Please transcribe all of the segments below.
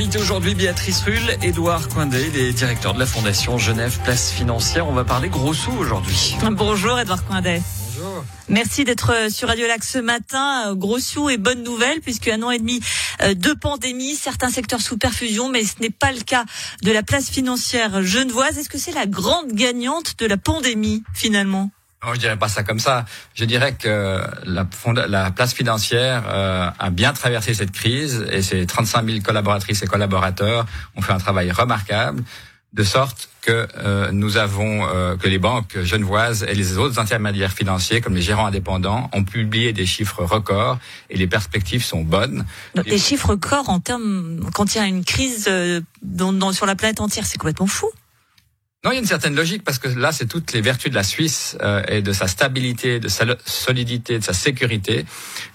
invité aujourd'hui Béatrice Rull, Édouard Coindé, les directeurs de la Fondation Genève Place Financière. On va parler gros sous aujourd'hui. Bonjour Édouard Coindet. Bonjour. Merci d'être sur Radio Lac ce matin. Gros sous et bonne nouvelle puisque un an et demi de pandémie, certains secteurs sous perfusion, mais ce n'est pas le cas de la place financière genevoise. Est-ce que c'est la grande gagnante de la pandémie finalement? Non, je dirais pas ça comme ça. Je dirais que la, la place financière euh, a bien traversé cette crise et ses 35 000 collaboratrices et collaborateurs ont fait un travail remarquable, de sorte que euh, nous avons euh, que les banques genevoises et les autres intermédiaires financiers, comme les gérants indépendants, ont publié des chiffres records et les perspectives sont bonnes. Donc, les chiffres records en termes quand il y a une crise dans, dans, sur la planète entière, c'est complètement fou. Non, il y a une certaine logique parce que là, c'est toutes les vertus de la Suisse euh, et de sa stabilité, de sa solidité, de sa sécurité.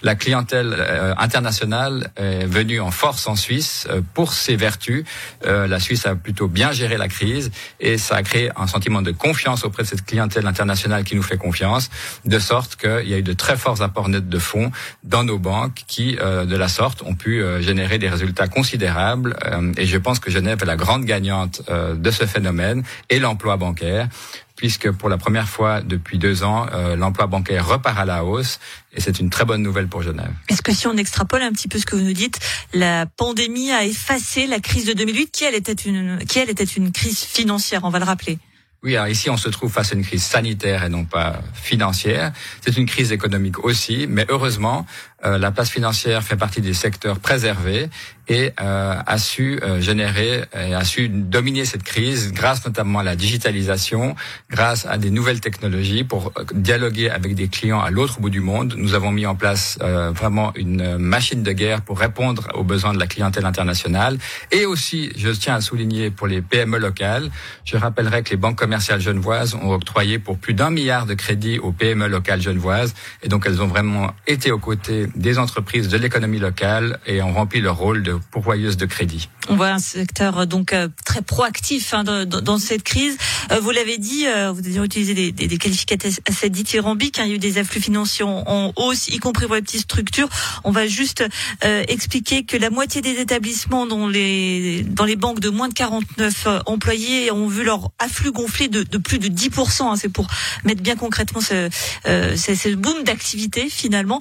La clientèle euh, internationale est venue en force en Suisse euh, pour ses vertus. la Suisse a plutôt bien géré la crise et ça a créé un sentiment de confiance auprès de cette clientèle internationale qui nous fait confiance, de sorte qu'il y a eu de très forts apports nets de fonds dans nos banques qui, de la sorte, ont pu générer des résultats considérables. et je pense que Genève est la grande gagnante de ce phénomène. Et l'emploi bancaire, puisque pour la première fois depuis deux ans, euh, l'emploi bancaire repart à la hausse, et c'est une très bonne nouvelle pour Genève. Est-ce que si on extrapole un petit peu ce que vous nous dites, la pandémie a effacé la crise de 2008, qui elle était une, qui elle était une crise financière, on va le rappeler? Oui, alors ici on se trouve face à une crise sanitaire et non pas financière. C'est une crise économique aussi, mais heureusement, la place financière fait partie des secteurs préservés et euh, a su euh, générer et a su dominer cette crise grâce notamment à la digitalisation, grâce à des nouvelles technologies pour dialoguer avec des clients à l'autre bout du monde. Nous avons mis en place vraiment une machine de guerre pour répondre aux besoins de la clientèle internationale et aussi, je tiens à souligner pour les PME locales, je rappellerai que les banques commerciales genevoises ont octroyé pour plus d'un milliard de crédits aux PME locales genevoises et donc elles ont vraiment été aux côtés des entreprises de l'économie locale et ont rempli leur rôle de pourvoyeuse de crédit. On voit un secteur euh, donc euh, très proactif hein, dans cette crise. Euh, vous l'avez dit, vous avez utilisé des, des, des qualificatifs assez dithyrambiques. Hein, il y a eu des afflux financiers en, hausse, y compris pour les petites structures. On va juste expliquer que la moitié des établissements dans les dans les banques de moins de 49 employés ont vu leur afflux gonfler de, de plus de 10%. Hein, C'est pour mettre bien concrètement ce, ce boom d'activité finalement.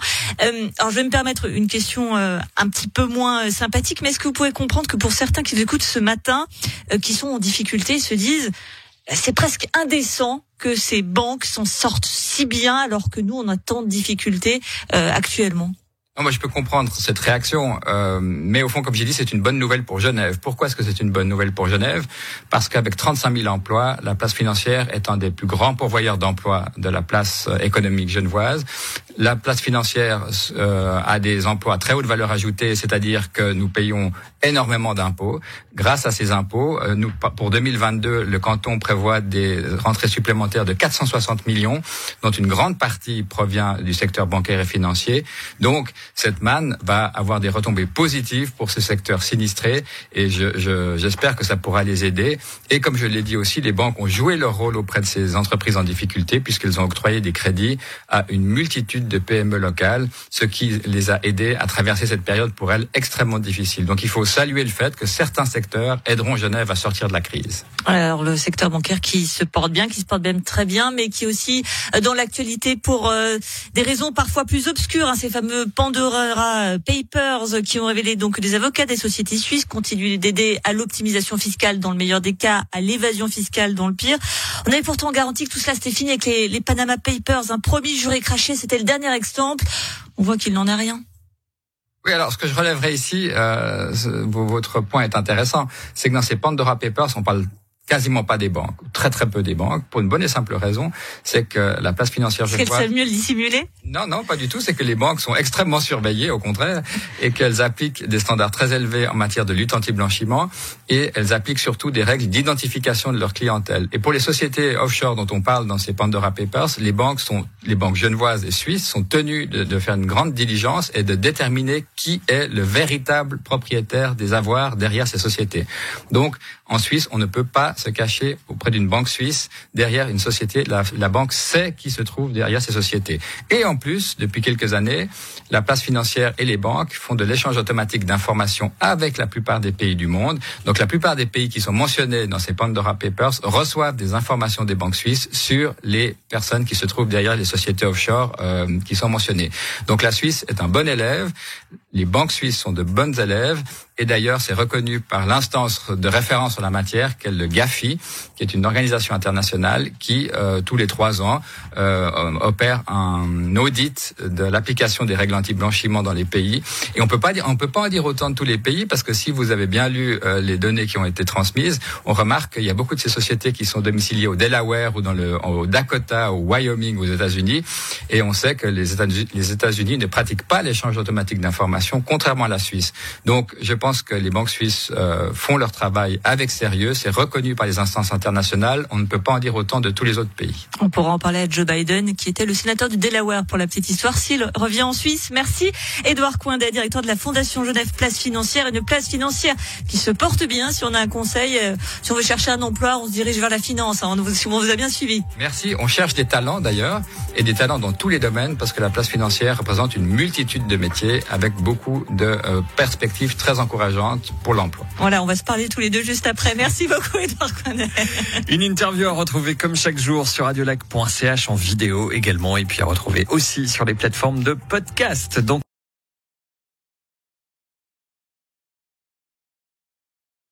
Alors je vais me permettre une question euh, un petit peu moins euh, sympathique, mais est-ce que vous pouvez comprendre que pour certains qui écoutent ce matin, euh, qui sont en difficulté, se disent c'est presque indécent que ces banques s'en sortent si bien alors que nous on a tant de difficultés actuellement? Non, moi, je peux comprendre cette réaction, euh, mais au fond, comme j'ai dit, c'est une bonne nouvelle pour Genève. Pourquoi est-ce que c'est une bonne nouvelle pour Genève? Parce qu'avec 35 000 emplois, la place financière est un des plus grands pourvoyeurs d'emplois de la place euh, économique genevoise. La place financière euh, a des emplois à très haute valeur ajoutée, c'est-à-dire que nous payons énormément d'impôts. Grâce à ces impôts, euh, nous, pour 2022, le canton prévoit des rentrées supplémentaires de 460 millions, dont une grande partie provient du secteur bancaire et financier. Donc, cette manne va avoir des retombées positives pour ce secteur sinistré et j'espère je, que ça pourra les aider. Et comme je l'ai dit aussi, les banques ont joué leur rôle auprès de ces entreprises en difficulté puisqu'elles ont octroyé des crédits à une multitude de PME locales, ce qui les a aidés à traverser cette période pour elles extrêmement difficile. Donc il faut saluer le fait que certains secteurs aideront Genève à sortir de la crise. Alors le secteur bancaire qui se porte bien, qui se porte même très bien, mais qui aussi euh, dans l'actualité pour euh, des raisons parfois plus obscures, hein, ces fameux pans Pandora Papers qui ont révélé donc que des avocats des sociétés suisses continuent d'aider à l'optimisation fiscale dans le meilleur des cas, à l'évasion fiscale dans le pire. On avait pourtant garanti que tout cela c'était fini avec les, Panama Papers. Un promis juré craché, c'était le dernier exemple. On voit qu'il n'en est rien. Oui, alors ce que je relèverai ici, euh, votre point est intéressant, c'est que dans ces Pandora Papers, on parle quasiment pas des banques, très très peu des banques, pour une bonne et simple raison, c'est que la place financière genevoise... Qu'elles savent mieux le dissimuler Non, non, pas du tout, c'est que les banques sont extrêmement surveillées, au contraire, et qu'elles appliquent des standards très élevés en matière de lutte anti-blanchiment, et elles appliquent surtout des règles d'identification de leur clientèle. Et pour les sociétés offshore dont on parle dans ces Pandora Papers, les banques sont, les banques genevoises et suisses sont tenues de, de faire une grande diligence et de déterminer qui est le véritable propriétaire des avoirs derrière ces sociétés. Donc, en Suisse, on ne peut pas se cacher auprès d'une banque suisse derrière une société. La, la, banque sait qui se trouve derrière ces sociétés. Et en plus, depuis quelques années, la place financière et les banques font de l'échange automatique d'informations avec la plupart des pays du monde. Donc la plupart des pays qui sont mentionnés dans ces Pandora Papers reçoivent des informations des banques suisses sur les personnes qui se trouvent derrière les sociétés offshore euh, qui sont mentionnées. Donc la Suisse est un bon élève, les banques suisses sont de bonnes élèves. Et d'ailleurs, c'est reconnu par l'instance de référence en la matière, qu'est le GAFI, qui est une organisation internationale qui, euh, tous les trois ans, euh, opère un audit de l'application des règles anti-blanchiment dans les pays. Et on peut pas dire, on peut pas en dire autant de tous les pays, parce que si vous avez bien lu euh, les données qui ont été transmises, on remarque qu'il y a beaucoup de ces sociétés qui sont domiciliées au Delaware ou dans le au Dakota, au Wyoming, aux États-Unis, et on sait que les États-Unis ne pratiquent pas l'échange automatique d'informations, contrairement à la Suisse. Donc, je pense que les banques suisses euh, font leur travail avec sérieux. C'est reconnu par les instances internationales. On ne peut pas en dire autant de tous les autres pays. On pourra en parler à Joe Biden, qui était le sénateur du Delaware pour la petite histoire, s'il revient en Suisse. Merci. Édouard Coindet, directeur de la Fondation Genève Place Financière, une place financière qui se porte bien. Si on a un conseil, euh, si on veut chercher un emploi, on se dirige vers la finance. Hein. On, vous, on vous a bien suivi. Merci. On cherche des talents d'ailleurs, et des talents dans tous les domaines, parce que la place financière représente une multitude de métiers avec beaucoup de euh, perspectives très encourageantes pour l'emploi. Voilà, on va se parler tous les deux juste après. Merci beaucoup, Edouard Une interview à retrouver comme chaque jour sur radiolac.ch en vidéo également et puis à retrouver aussi sur les plateformes de podcast. Donc